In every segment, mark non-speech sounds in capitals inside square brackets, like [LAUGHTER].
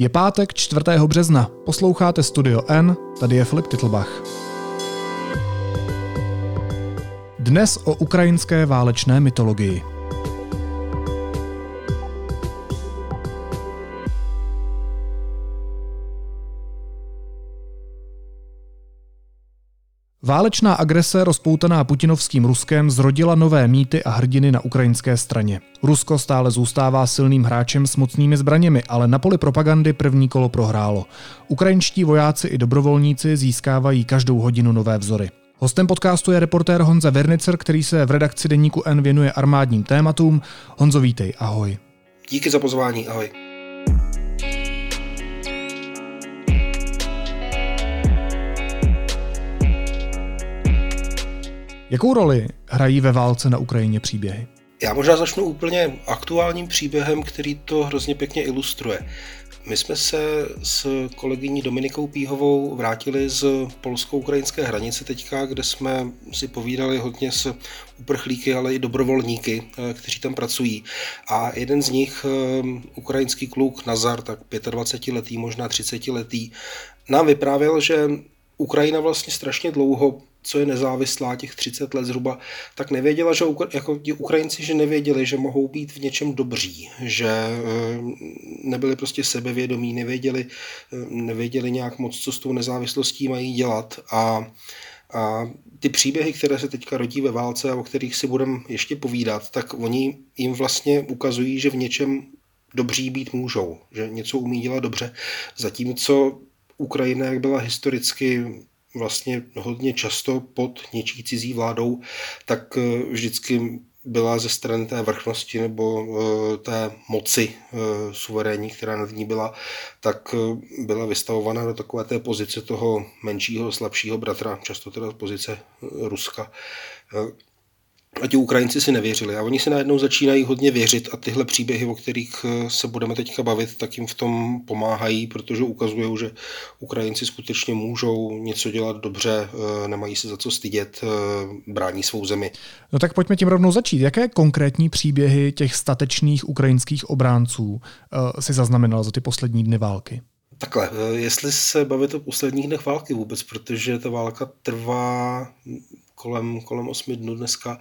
Je pátek 4. března, posloucháte Studio N, tady je Filip Titlbach. Dnes o ukrajinské válečné mytologii. Válečná agrese rozpoutaná putinovským Ruskem zrodila nové mýty a hrdiny na ukrajinské straně. Rusko stále zůstává silným hráčem s mocnými zbraněmi, ale na poli propagandy první kolo prohrálo. Ukrajinští vojáci i dobrovolníci získávají každou hodinu nové vzory. Hostem podcastu je reportér Honza Vernicer, který se v redakci deníku N věnuje armádním tématům. Honzo, vítej, ahoj. Díky za pozvání, ahoj. Jakou roli hrají ve válce na Ukrajině příběhy? Já možná začnu úplně aktuálním příběhem, který to hrozně pěkně ilustruje. My jsme se s kolegyní Dominikou Píhovou vrátili z polsko-ukrajinské hranice teďka, kde jsme si povídali hodně s uprchlíky, ale i dobrovolníky, eh, kteří tam pracují. A jeden z nich, eh, ukrajinský kluk Nazar, tak 25-letý, možná 30-letý, nám vyprávěl, že Ukrajina vlastně strašně dlouho co je nezávislá, těch 30 let zhruba, tak nevěděla, že jako ti Ukrajinci, že nevěděli, že mohou být v něčem dobří, že eh, nebyli prostě sebevědomí, nevěděli, eh, nevěděli nějak moc, co s tou nezávislostí mají dělat a a ty příběhy, které se teďka rodí ve válce a o kterých si budeme ještě povídat, tak oni jim vlastně ukazují, že v něčem dobří být můžou, že něco umí dělat dobře. Zatímco Ukrajina, jak byla historicky vlastně hodně často pod něčí cizí vládou, tak eh, vždycky byla ze strany té vrchnosti nebo eh, té moci eh, suverénní, která nad ní byla, tak byla vystavována do takové té pozice toho menšího, slabšího bratra, často teda pozice Ruska. A ti Ukrajinci si nevěřili a oni si najednou začínají hodně věřit a tyhle příběhy, o kterých eh, se budeme teďka bavit, tak jim v tom pomáhají, protože ukazují, že Ukrajinci skutečně můžou něco dělat dobře, eh, nemají se za co stydět, eh, brání svou zemi. No tak pojďme tím rovnou začít. Jaké konkrétní příběhy těch statečných ukrajinských obránců si zaznamenal za ty poslední dny války? Takhle, jestli se bavit o posledních dnech války vůbec, protože ta válka trvá kolem, kolem 8 dnů dneska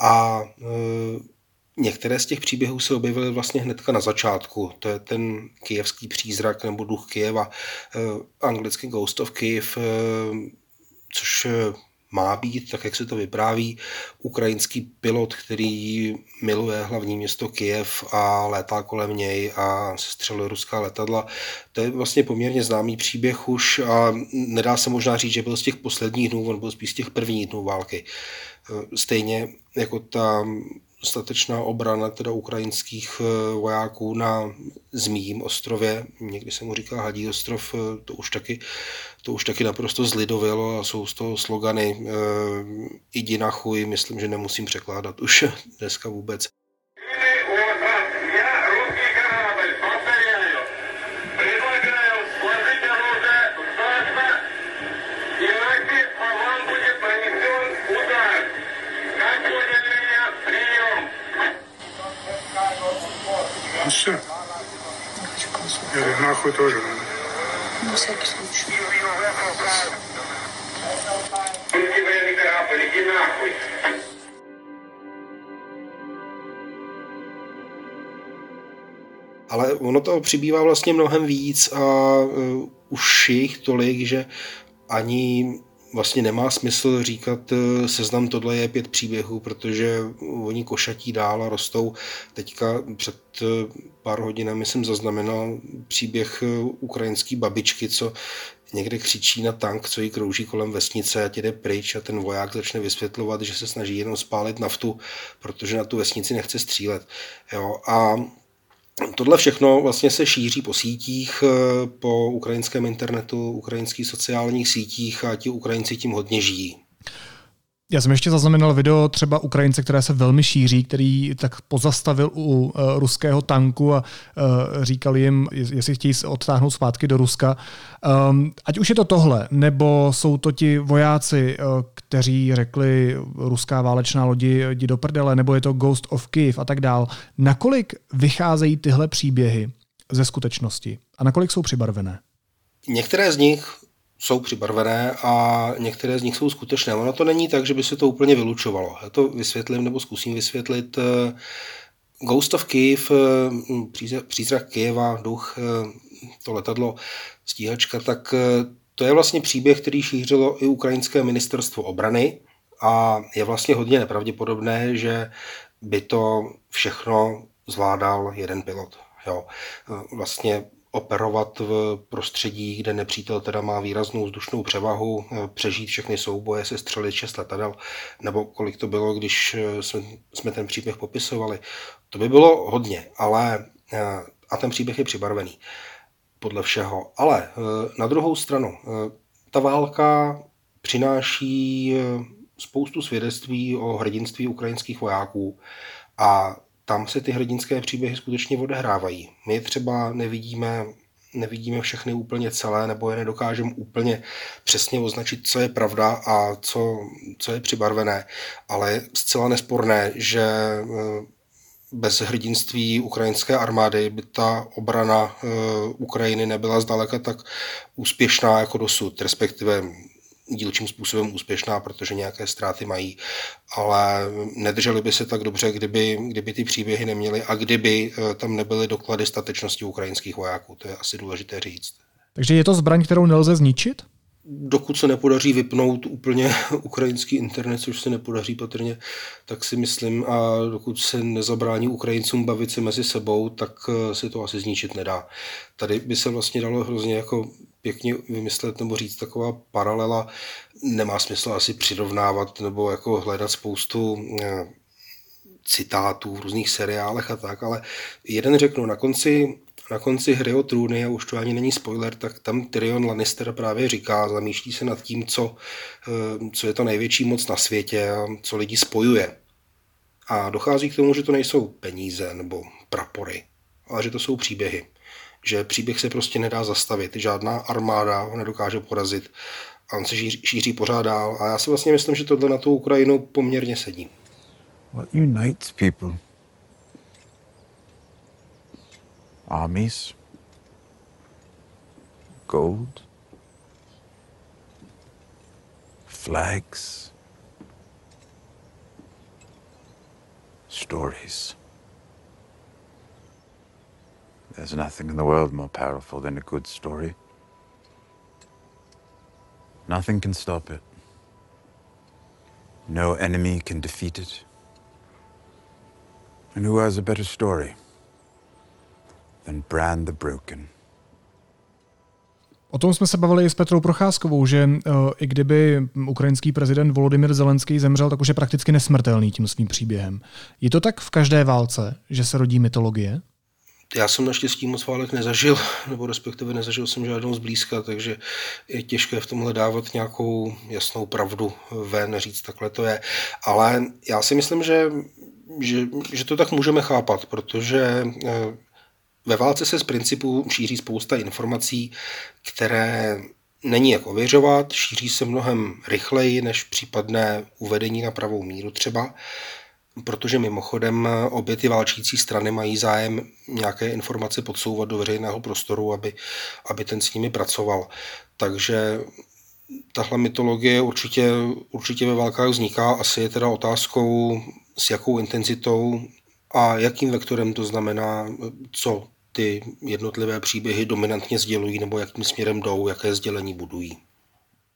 a e, Některé z těch příběhů se objevily vlastně hnedka na začátku. To je ten kijevský přízrak nebo duch Kijeva, e, anglicky Ghost of Kiev, e, což má být, tak jak se to vypráví, ukrajinský pilot, který miluje hlavní město Kijev a létá kolem něj a střeluje ruská letadla. To je vlastně poměrně známý příběh už a nedá se možná říct, že byl z těch posledních dnů, on byl spíš z těch prvních dnů války. Stejně jako ta statečná obrana teda ukrajinských eh, vojáků na Zmíjím ostrově, někdy se mu říká Hadí ostrov, eh, to už taky, to už taky naprosto zlidovilo a jsou z toho slogany e, Idi na chuj, myslím, že nemusím překládat už [LAUGHS] dneska vůbec. Или нахуй тоже надо. На всякий случай. Иди нахуй. Ale ono to přibývá vlastně mnohem víc a uh, už jich tolik, že ani vlastně nemá smysl říkat eh, seznam tohle je pět příběhů, protože oni košatí dál a rostou. Teďka před eh, pár hodinami jsem zaznamenal příběh eh, ukrajinské babičky, co někde křičí na tank, co jí krouží kolem vesnice a jde pryč a ten voják začne vysvětlovat, že se snaží jenom spálit naftu, protože na tu vesnici nechce střílet. Jo? A Tohle všechno vlastně se šíří po sítích, eh, po ukrajinském internetu, ukrajinských sociálních sítích a ti Ukrajinci tím hodně žijí. Já jsem ještě zaznamenal video třeba Ukrajince, které se velmi šíří, který tak pozastavil u uh, ruského tanku a uh, říkal jim, jestli chtějí se odtáhnout zpátky do Ruska. Um, ať už je to tohle, nebo jsou to ti vojáci, uh, kteří řekli ruská válečná lodi jdi do prdele, nebo je to Ghost of Kiev a tak dál. Nakolik vycházejí tyhle příběhy ze skutečnosti a nakolik jsou přibarvené? Některé z nich jsou přibarvené a některé z nich jsou skutečné. Ono to není tak, že by se to úplně vylučovalo. Já to vysvětlím nebo zkusím vysvětlit. Ghost of Kyiv, přízrak Kyjeva, duch, to letadlo, stíhačka, tak to je vlastně příběh, který šířilo i ukrajinské ministerstvo obrany a je vlastně hodně nepravděpodobné, že by to všechno zvládal jeden pilot. Jo. Vlastně operovat v prostředí, kde nepřítel teda má výraznou vzdušnou převahu, přežít všechny souboje, se střelit šest letadel, nebo kolik to bylo, když jsme, jsme ten příběh popisovali. To by bylo hodně, ale a ten příběh je přibarvený podle všeho. Ale na druhou stranu, ta válka přináší spoustu svědectví o hrdinství ukrajinských vojáků a tam se ty hrdinské příběhy skutečně odehrávají. My třeba nevidíme nevidíme všechny úplně celé, nebo je nedokážeme úplně přesně označit, co je pravda a co, co je přibarvené. Ale je zcela nesporné, že eh, bez hrdinství ukrajinské armády by ta obrana eh, Ukrajiny nebyla zdaleka tak úspěšná jako dosud, respektive dílčím způsobem úspěšná, protože nějaké ztráty mají, ale nedrželi by se tak dobře, kdyby, kdyby ty příběhy neměly a kdyby eh, tam nebyly doklady statečnosti ukrajinských vojáků. To je asi důležité říct. Takže je to zbraň, kterou nelze zničit? dokud se nepodaří vypnout úplně [LAUGHS] ukrajinský internet, což se nepodaří patrně, tak si myslím, a dokud se nezabrání Ukrajincům bavit se mezi sebou, tak eh, se to asi zničit nedá. Tady by se vlastně dalo hrozně jako pěkně vymyslet nebo říct taková paralela. Nemá smysl asi přirovnávat nebo jako hledat spoustu eh, citátů v různých seriálech a tak, ale jeden řeknu, na konci na konci hry o trůny, a už to ani není spoiler, tak tam Tyrion Lannister právě říká, zamýšlí se nad tím, co, eh, co je to největší moc na světě a co lidi spojuje. A dochází k tomu, že to nejsou peníze nebo prapory, ale že to jsou příběhy. Že příběh se prostě nedá zastavit, žádná armáda ho nedokáže porazit a on se šíří, šíří pořád dál. A já si vlastně myslím, že tohle na tu Ukrajinu poměrně sedí. What unites people? armies, gold, flags, stories. There's nothing in the world more powerful than a good story. Nothing can stop it. No enemy can defeat it. And who has a better story? than brand the broken. O tom jsme se bavili i s Petrou Procházkovou, že uh, i kdyby ukrajinský prezident Volodymyr Zelenský zemřel, tak už je prakticky nesmrtelný tím svým příběhem. Je to tak v každé válce, že se rodí mytologie? Já jsem naštěstí moc válek nezažil, nebo respektive nezažil jsem žádnou zblízka, takže je těžké v tomhle dávat nějakou jasnou pravdu ven, říct takhle to je. Ale já si myslím, že, že, že to tak můžeme chápat, protože eh, ve válce se z principu šíří spousta informací, které není jak ověřovat, šíří se mnohem rychleji než případné uvedení na pravou míru třeba, protože mimochodem obě ty válčící strany mají zájem nějaké informace podsouvat do veřejného prostoru, aby, aby ten s nimi pracoval. Takže tahle mytologie určitě, určitě ve válkách vzniká. Asi je teda otázkou, s jakou intenzitou a jakým vektorem to znamená, co ty jednotlivé příběhy dominantně sdělují nebo jakým směrem jdou, jaké sdělení budují.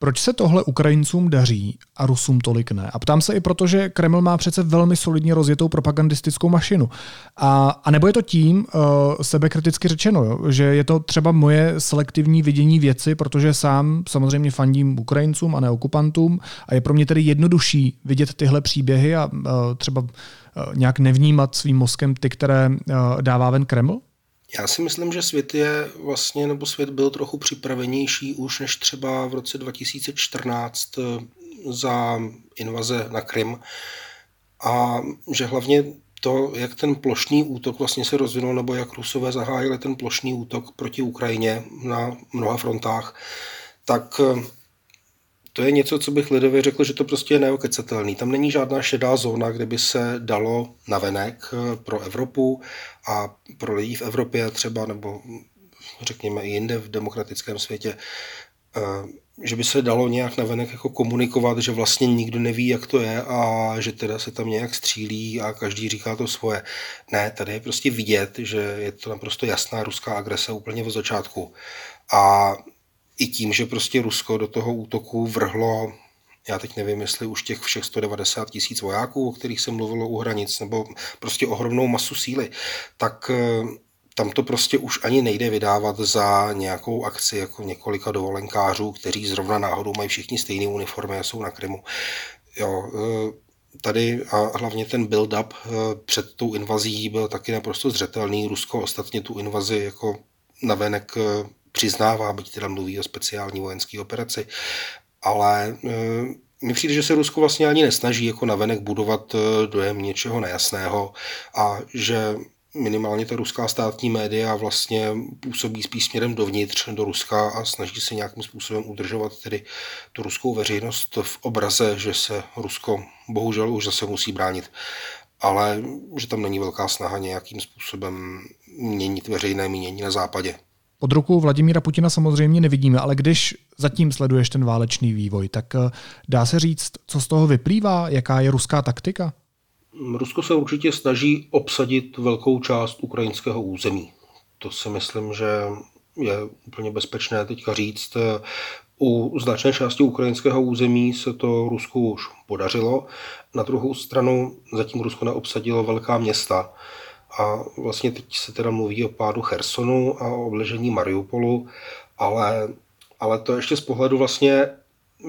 Proč se tohle Ukrajincům daří a Rusům tolik ne? A ptám se i proto, že Kreml má přece velmi solidně rozjetou propagandistickou mašinu. A, a nebo je to tím, uh, sebekriticky řečeno, jo, že je to třeba moje selektivní vidění věci, protože sám samozřejmě fandím Ukrajincům a ne okupantům a je pro mě tedy jednodušší vidět tyhle příběhy a uh, třeba uh, nějak nevnímat svým mozkem ty, které uh, dává ven Kreml? Já si myslím, že svět je vlastně, nebo svět byl trochu připravenější už než třeba v roce 2014 eh, za invaze na Krym. A že hlavně to, jak ten plošný útok vlastně se rozvinul, nebo jak Rusové zahájili ten plošný útok proti Ukrajině na mnoha frontách, tak eh, to je něco, co bych lidově řekl, že to prostě je neokecatelný. Tam není žádná šedá zóna, kde by se dalo navenek eh, pro Evropu a pro lidi v Evropě třeba, nebo řekněme i jinde v demokratickém světě, eh, že by se dalo nějak navenek jako komunikovat, že vlastně nikdo neví, jak to je a že teda se tam nějak střílí a každý říká to svoje. Ne, tady je prostě vidět, že je to naprosto jasná ruská agrese úplně od začátku. A i tím, že prostě Rusko do toho útoku vrhlo já teď nevím, jestli už těch všech 190 tisíc vojáků, o kterých se mluvilo u hranic, nebo prostě ohromnou masu síly, tak eh, tam to prostě už ani nejde vydávat za nějakou akci jako několika dovolenkářů, kteří zrovna náhodou mají všichni stejné uniformy a jsou na Krymu. Jo, eh, tady a hlavně ten build-up eh, před tou invazí byl taky naprosto zřetelný. Rusko ostatně tu invazi jako navenek přiznává, byť teda mluví o speciální vojenské operaci, ale e, mně přijde, že se Rusko vlastně ani nesnaží jako navenek budovat e, dojem něčeho nejasného a že minimálně ta ruská státní média vlastně působí spíš směrem dovnitř do Ruska a snaží se nějakým způsobem udržovat tedy tu ruskou veřejnost v obraze, že se Rusko bohužel už zase musí bránit ale že tam není velká snaha nějakým způsobem měnit veřejné mínění na západě. Pod rukou Vladimíra Putina samozřejmě nevidíme, ale když zatím sleduješ ten válečný vývoj, tak eh, dá se říct, co z toho vyplývá, jaká je ruská taktika? Rusko se určitě snaží obsadit velkou část ukrajinského území. To si myslím, že je úplně bezpečné teďka říct. U značné části ukrajinského území se to Rusku už podařilo. Na druhou stranu zatím Rusko neobsadilo velká města. A vlastně teď se teda mluví o pádu Chersonu a o obležení Mariupolu, ale, ale to ještě z pohledu vlastně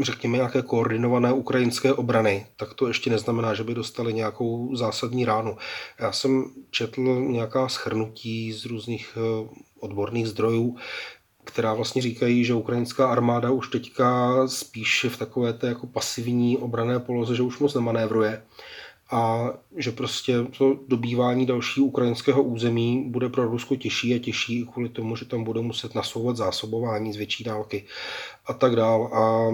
řekněme, nějaké koordinované ukrajinské obrany, tak to ještě neznamená, že by dostali nějakou zásadní ránu. Já jsem četl nějaká schrnutí z různých eh, odborných zdrojů, která vlastně říkají, že ukrajinská armáda už teďka spíše v takové té jako pasivní obrané poloze, že už moc nemanévruje a že prostě to dobývání dalšího ukrajinského území bude pro Rusko těžší a těžší kvůli tomu, že tam bude muset nasouvat zásobování z větší dálky a tak dál. A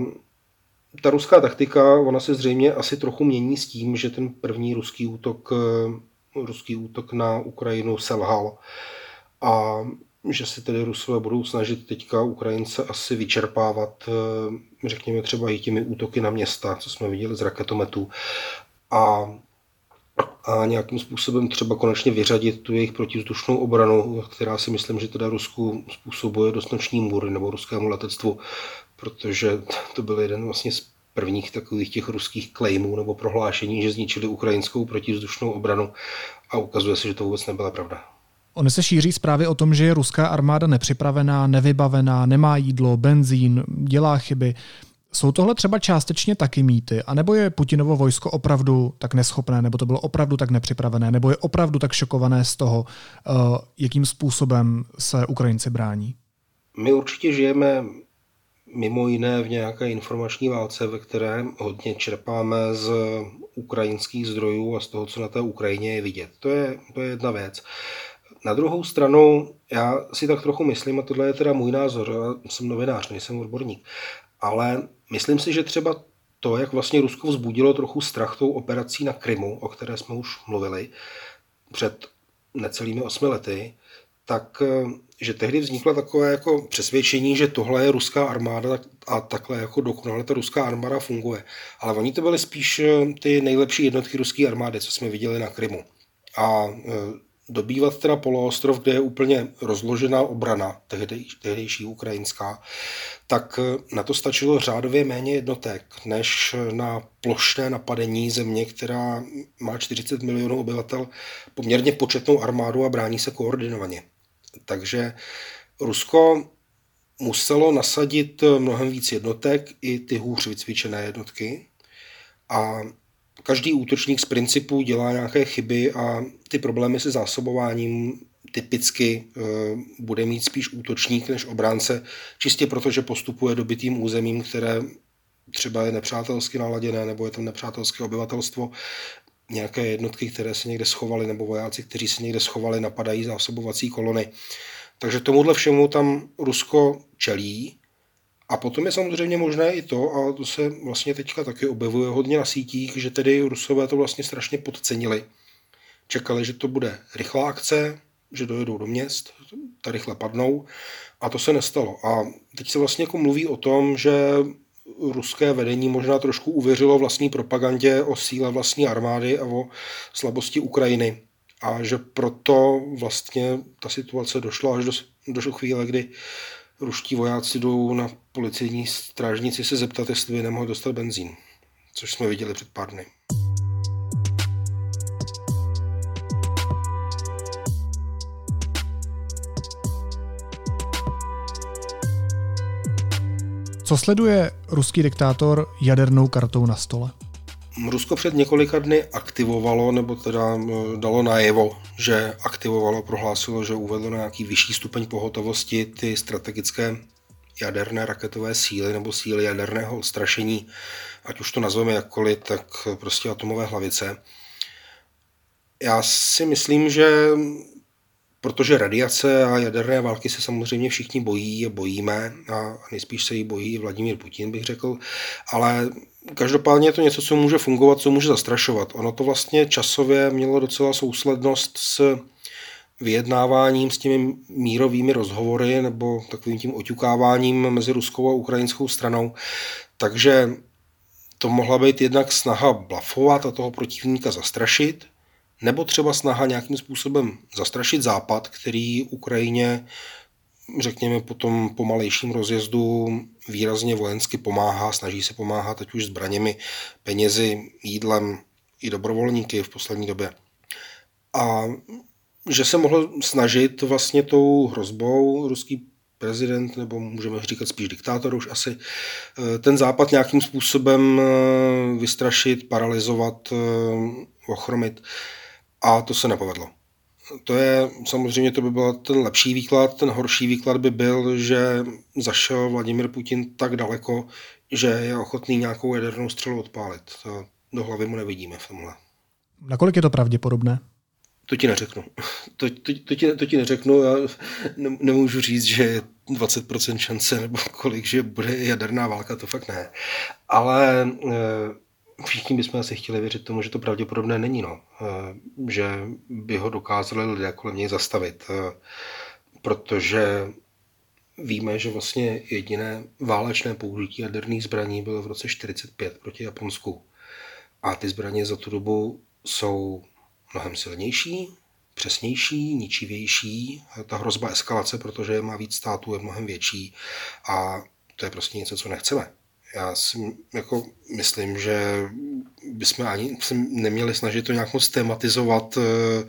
ta ruská taktika, ona se zřejmě asi trochu mění s tím, že ten první ruský útok, ruský útok na Ukrajinu selhal a že se tedy Rusové budou snažit teďka Ukrajince asi vyčerpávat, řekněme třeba i těmi útoky na města, co jsme viděli z raketometů. A a nějakým způsobem třeba konečně vyřadit tu jejich protivzdušnou obranu, která si myslím, že teda Rusku způsobuje dost noční můry nebo ruskému letectvu, protože to byl jeden vlastně z prvních takových těch ruských claimů nebo prohlášení, že zničili ukrajinskou protivzdušnou obranu a ukazuje se, že to vůbec nebyla pravda. Ony se šíří zprávy o tom, že je ruská armáda nepřipravená, nevybavená, nemá jídlo, benzín, dělá chyby. Jsou tohle třeba částečně taky mýty, anebo je Putinovo vojsko opravdu tak neschopné, nebo to bylo opravdu tak nepřipravené, nebo je opravdu tak šokované z toho, uh, jakým způsobem se Ukrajinci brání? My určitě žijeme mimo jiné v nějaké informační válce, ve které hodně čerpáme z ukrajinských zdrojů a z toho, co na té Ukrajině je vidět. To je, to je jedna věc. Na druhou stranu, já si tak trochu myslím, a tohle je teda můj názor, já jsem novinář, nejsem odborník, ale myslím si, že třeba to, jak vlastně Rusko vzbudilo trochu strach tou operací na Krymu, o které jsme už mluvili před necelými osmi lety, tak eh, že tehdy vzniklo takové jako přesvědčení, že tohle je ruská armáda a takhle jako dokonale ta ruská armáda funguje. Ale oni to byly spíš eh, ty nejlepší jednotky ruské armády, co jsme viděli na Krymu. A eh, dobývat teda poloostrov, kde je úplně rozložená obrana tehdej, tehdejší ukrajinská, tak eh, na to stačilo řádově méně jednotek, než na plošné napadení země, která má 40 milionů obyvatel, poměrně početnou armádu a brání se koordinovaně. Takže Rusko muselo nasadit mnohem víc jednotek, i ty hůř vycvičené jednotky. A každý útočník z principu dělá nějaké chyby a ty problémy se zásobováním typicky e, bude mít spíš útočník než obránce, čistě proto, že postupuje dobytým územím, které třeba je nepřátelsky naladěné nebo je tam nepřátelské obyvatelstvo. Nějaké jednotky, které se někde schovaly, nebo vojáci, kteří se někde schovali, napadají zásobovací kolony. Takže tomuhle všemu tam Rusko čelí A potom je samozřejmě možné i to, a to se vlastně teďka taky objevuje hodně na sítích, že tedy Rusové to vlastně strašně podcenili. Čekali, že to bude rychlá akce, že dojedou do měst, ta rychle padnou a to se nestalo. A teď se vlastně jako mluví o tom, že ruské vedení možná trošku uvěřilo vlastní propagandě o síle vlastní armády a o slabosti Ukrajiny. A že proto vlastně ta situace došla až do, do chvíle, kdy ruští vojáci jdou na policejní strážnici se zeptat, jestli by nemohli dostat benzín, což jsme viděli před pár dny. Co sleduje ruský diktátor jadernou kartou na stole? Rusko před několika dny aktivovalo, nebo teda dalo najevo, že aktivovalo, prohlásilo, že uvedlo na nějaký vyšší stupeň pohotovosti ty strategické jaderné raketové síly nebo síly jaderného odstrašení, ať už to nazveme jakkoliv, tak prostě atomové hlavice. Já si myslím, že protože radiace a jaderné války se samozřejmě všichni bojí a bojíme a nejspíš se jí bojí Vladimír Putin, bych řekl, ale každopádně je to něco, co může fungovat, co může zastrašovat. Ono to vlastně časově mělo docela souslednost s vyjednáváním s těmi mírovými rozhovory nebo takovým tím oťukáváním mezi ruskou a ukrajinskou stranou. Takže to mohla být jednak snaha blafovat a toho protivníka zastrašit, nebo třeba snaha nějakým způsobem zastrašit Západ, který Ukrajině, řekněme, po tom pomalejším rozjezdu výrazně vojensky pomáhá, snaží se pomáhat ať už zbraněmi, penězi, jídlem i dobrovolníky v poslední době. A že se mohl snažit vlastně tou hrozbou ruský prezident, nebo můžeme říkat spíš diktátor už asi, ten západ nějakým způsobem vystrašit, paralizovat, ochromit. A to se nepovedlo. To je, samozřejmě to by byl ten lepší výklad, ten horší výklad by byl, že zašel Vladimir Putin tak daleko, že je ochotný nějakou jadernou střelu odpálit. To do hlavy mu nevidíme v tomhle. Nakolik je to pravděpodobné? To ti neřeknu. [LAUGHS] To, to, to, ti, to ti neřeknu. Já ne, nemůžu říct, že je 20% šance nebo kolik, že bude jaderná válka, to fakt ne. Ale e, všichni bychom asi chtěli věřit tomu, že to pravděpodobné není, no. Eh, že by ho dokázali lidé kolem něj zastavit, eh, protože víme, že vlastně jediné válečné použití jaderných zbraní bylo v roce 45 proti Japonsku. A ty zbraně za tu dobu jsou mnohem silnější, přesnější, ničivější. Ta hrozba eskalace, protože má víc států, je mnohem větší a to je prostě něco, co nechceme já si jako myslím, že bychom ani se neměli snažit to nějak moc tematizovat, eh,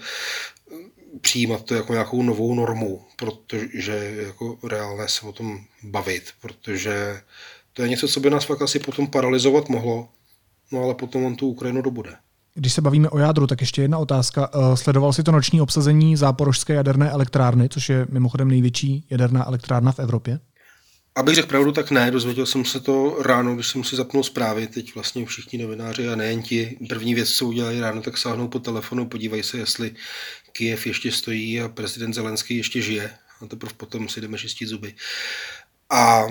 přijímat to jako nějakou novou normu, protože jako reálné se o tom bavit, protože to je něco, co by nás fakt asi potom paralizovat mohlo, no ale potom on tu Ukrajinu dobude. Když se bavíme o jádru, tak ještě jedna otázka. Eh, sledoval si to noční obsazení záporožské jaderné elektrárny, což je mimochodem největší jaderná elektrárna v Evropě? Abych řekl pravdu, tak ne. Dozvěděl jsem se to ráno, když jsem si zapnul zprávy. Teď vlastně všichni novináři a nejen ti. První věc, co udělají ráno, tak sáhnou po telefonu, podívají se, jestli Kiev ještě stojí a prezident Zelenský ještě žije. A teprve potom si jdeme čistit zuby. A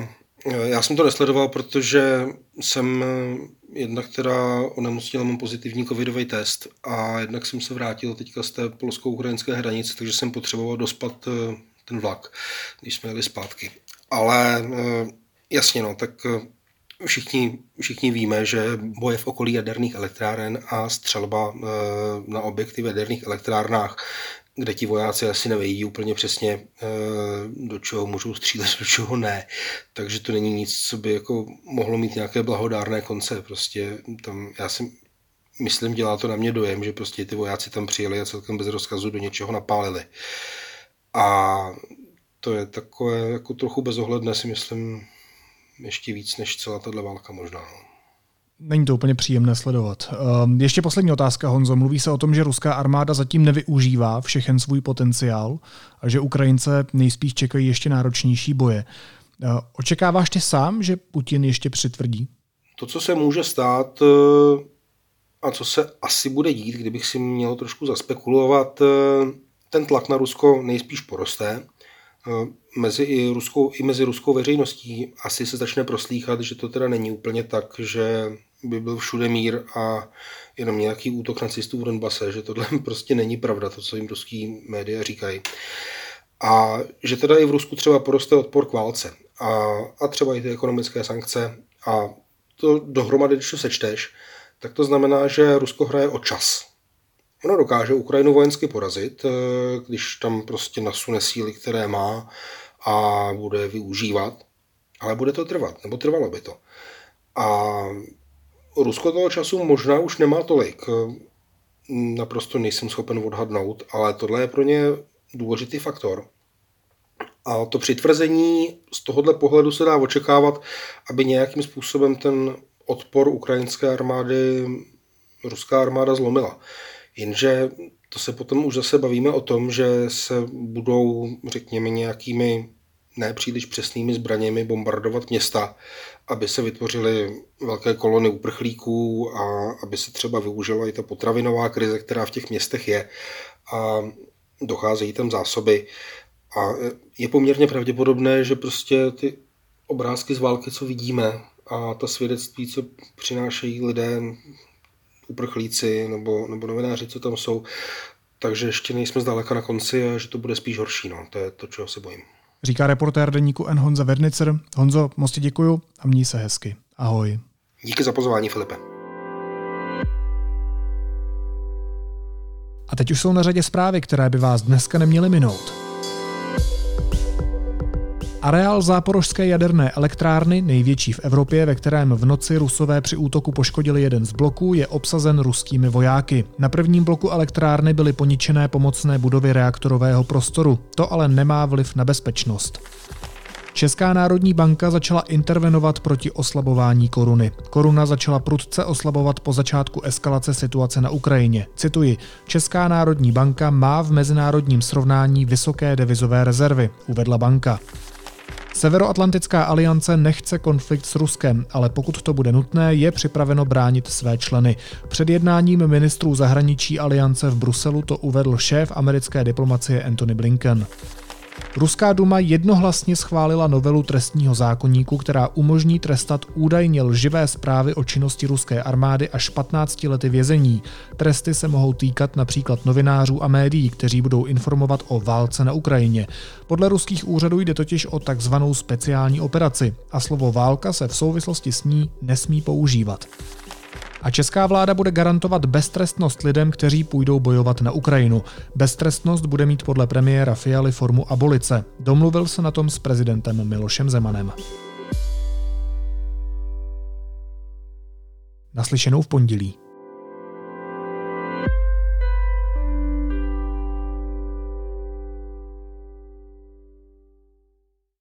e, já jsem to nesledoval, protože jsem e, jednak teda onemocněl, mám pozitivní covidový test a jednak jsem se vrátil teďka z té polsko-ukrajinské hranice, takže jsem potřeboval dospat e, ten vlak, když jsme jeli zpátky. Ale eh, jasně, no, tak eh, všichni, všichni víme, že boje v okolí jaderných elektráren a střelba eh, na objekty v jaderných elektrárnách kde ti vojáci asi nevědí úplně přesně, do čeho můžou střílet, [LAUGHS] do čeho ne. Takže to není nic, co by jako mohlo mít nějaké blahodárné konce. Prostě tam, já si myslím, dělá to na mě dojem, že prostě ty vojáci tam přijeli a celkem bez rozkazu do něčeho napálili. A to je takové jako trochu bezohledné, si myslím, ještě víc než celá tato válka možná. No. Není to úplně příjemné sledovat. Ehm, ještě poslední otázka, Honzo. Mluví se o tom, že ruská armáda zatím nevyužívá všechen svůj potenciál a že Ukrajince nejspíš čekají ještě náročnější boje. Ehm, očekáváš ty sám, že Putin ještě přitvrdí? To, co se může stát eh, a co se asi bude dít, kdybych si měl trošku zaspekulovat, eh, ten tlak na Rusko nejspíš poroste mezi i, ruskou, i mezi ruskou veřejností asi se začne proslýchat, že to teda není úplně tak, že by byl všude mír a jenom nějaký útok nacistů v Donbase, že tohle [LAUGHS] prostě není pravda, to, co jim ruský média říkají. A že teda i v Rusku třeba poroste odpor k válce a, a třeba i ty ekonomické sankce a to dohromady, když to sečteš, tak to znamená, že Rusko hraje o čas. Ono dokáže Ukrajinu vojensky porazit, eh, když tam prostě nasune síly, které má a bude využívat, ale bude to trvat, nebo trvalo by to. A Rusko toho času možná už nemá tolik. Naprosto nejsem schopen odhadnout, ale tohle je pro ně důležitý faktor. A to přitvrzení z tohohle pohledu se dá očekávat, aby nějakým způsobem ten odpor ukrajinské armády ruská armáda zlomila. Jenže to se potom už zase bavíme o tom, že se budou, řekněme, nějakými nepříliš přesnými zbraněmi bombardovat města, aby se vytvořily velké kolony uprchlíků a aby se třeba využila i ta potravinová krize, která v těch městech je a docházejí tam zásoby. A je poměrně pravděpodobné, že prostě ty obrázky z války, co vidíme, a ta svědectví, co přinášejí lidé, uprchlíci nebo, nebo novináři, co tam jsou, takže ještě nejsme zdaleka na konci a že to bude spíš horší. No. To je to, čeho se bojím. Říká reportér deníku N. Honza Vernicer. Honzo, moc ti děkuju a mní se hezky. Ahoj. Díky za pozvání, Filipe. A teď už jsou na řadě zprávy, které by vás dneska neměly minout. Areál záporožské jaderné elektrárny, největší v Evropě, ve kterém v noci Rusové při útoku poškodili jeden z bloků, je obsazen ruskými vojáky. Na prvním bloku elektrárny byly poničené pomocné budovy reaktorového prostoru. To ale nemá vliv na bezpečnost. Česká národní banka začala intervenovat proti oslabování koruny. Koruna začala prudce oslabovat po začátku eskalace situace na Ukrajině. Cituji, Česká národní banka má v mezinárodním srovnání vysoké devizové rezervy, uvedla banka. Severoatlantická aliance nechce konflikt s Ruskem, ale pokud to bude nutné, je připraveno bránit své členy. Před jednáním ministrů zahraničí aliance v Bruselu to uvedl šéf americké diplomacie Antony Blinken. Ruská duma jednohlasně schválila novelu trestního zákonníku, která umožní trestat údajně lživé zprávy o činnosti ruské armády až 15 lety vězení. Tresty se mohou týkat například novinářů a médií, kteří budou informovat o válce na Ukrajině. Podle ruských úřadů jde totiž o takzvanou speciální operaci a slovo válka se v souvislosti s ní nesmí používat. A česká vláda bude garantovat beztrestnost lidem, kteří půjdou bojovat na Ukrajinu. Beztrestnost bude mít podle premiéra Fialy formu abolice. Domluvil se na tom s prezidentem Milošem Zemanem. Naslyšenou v pondělí.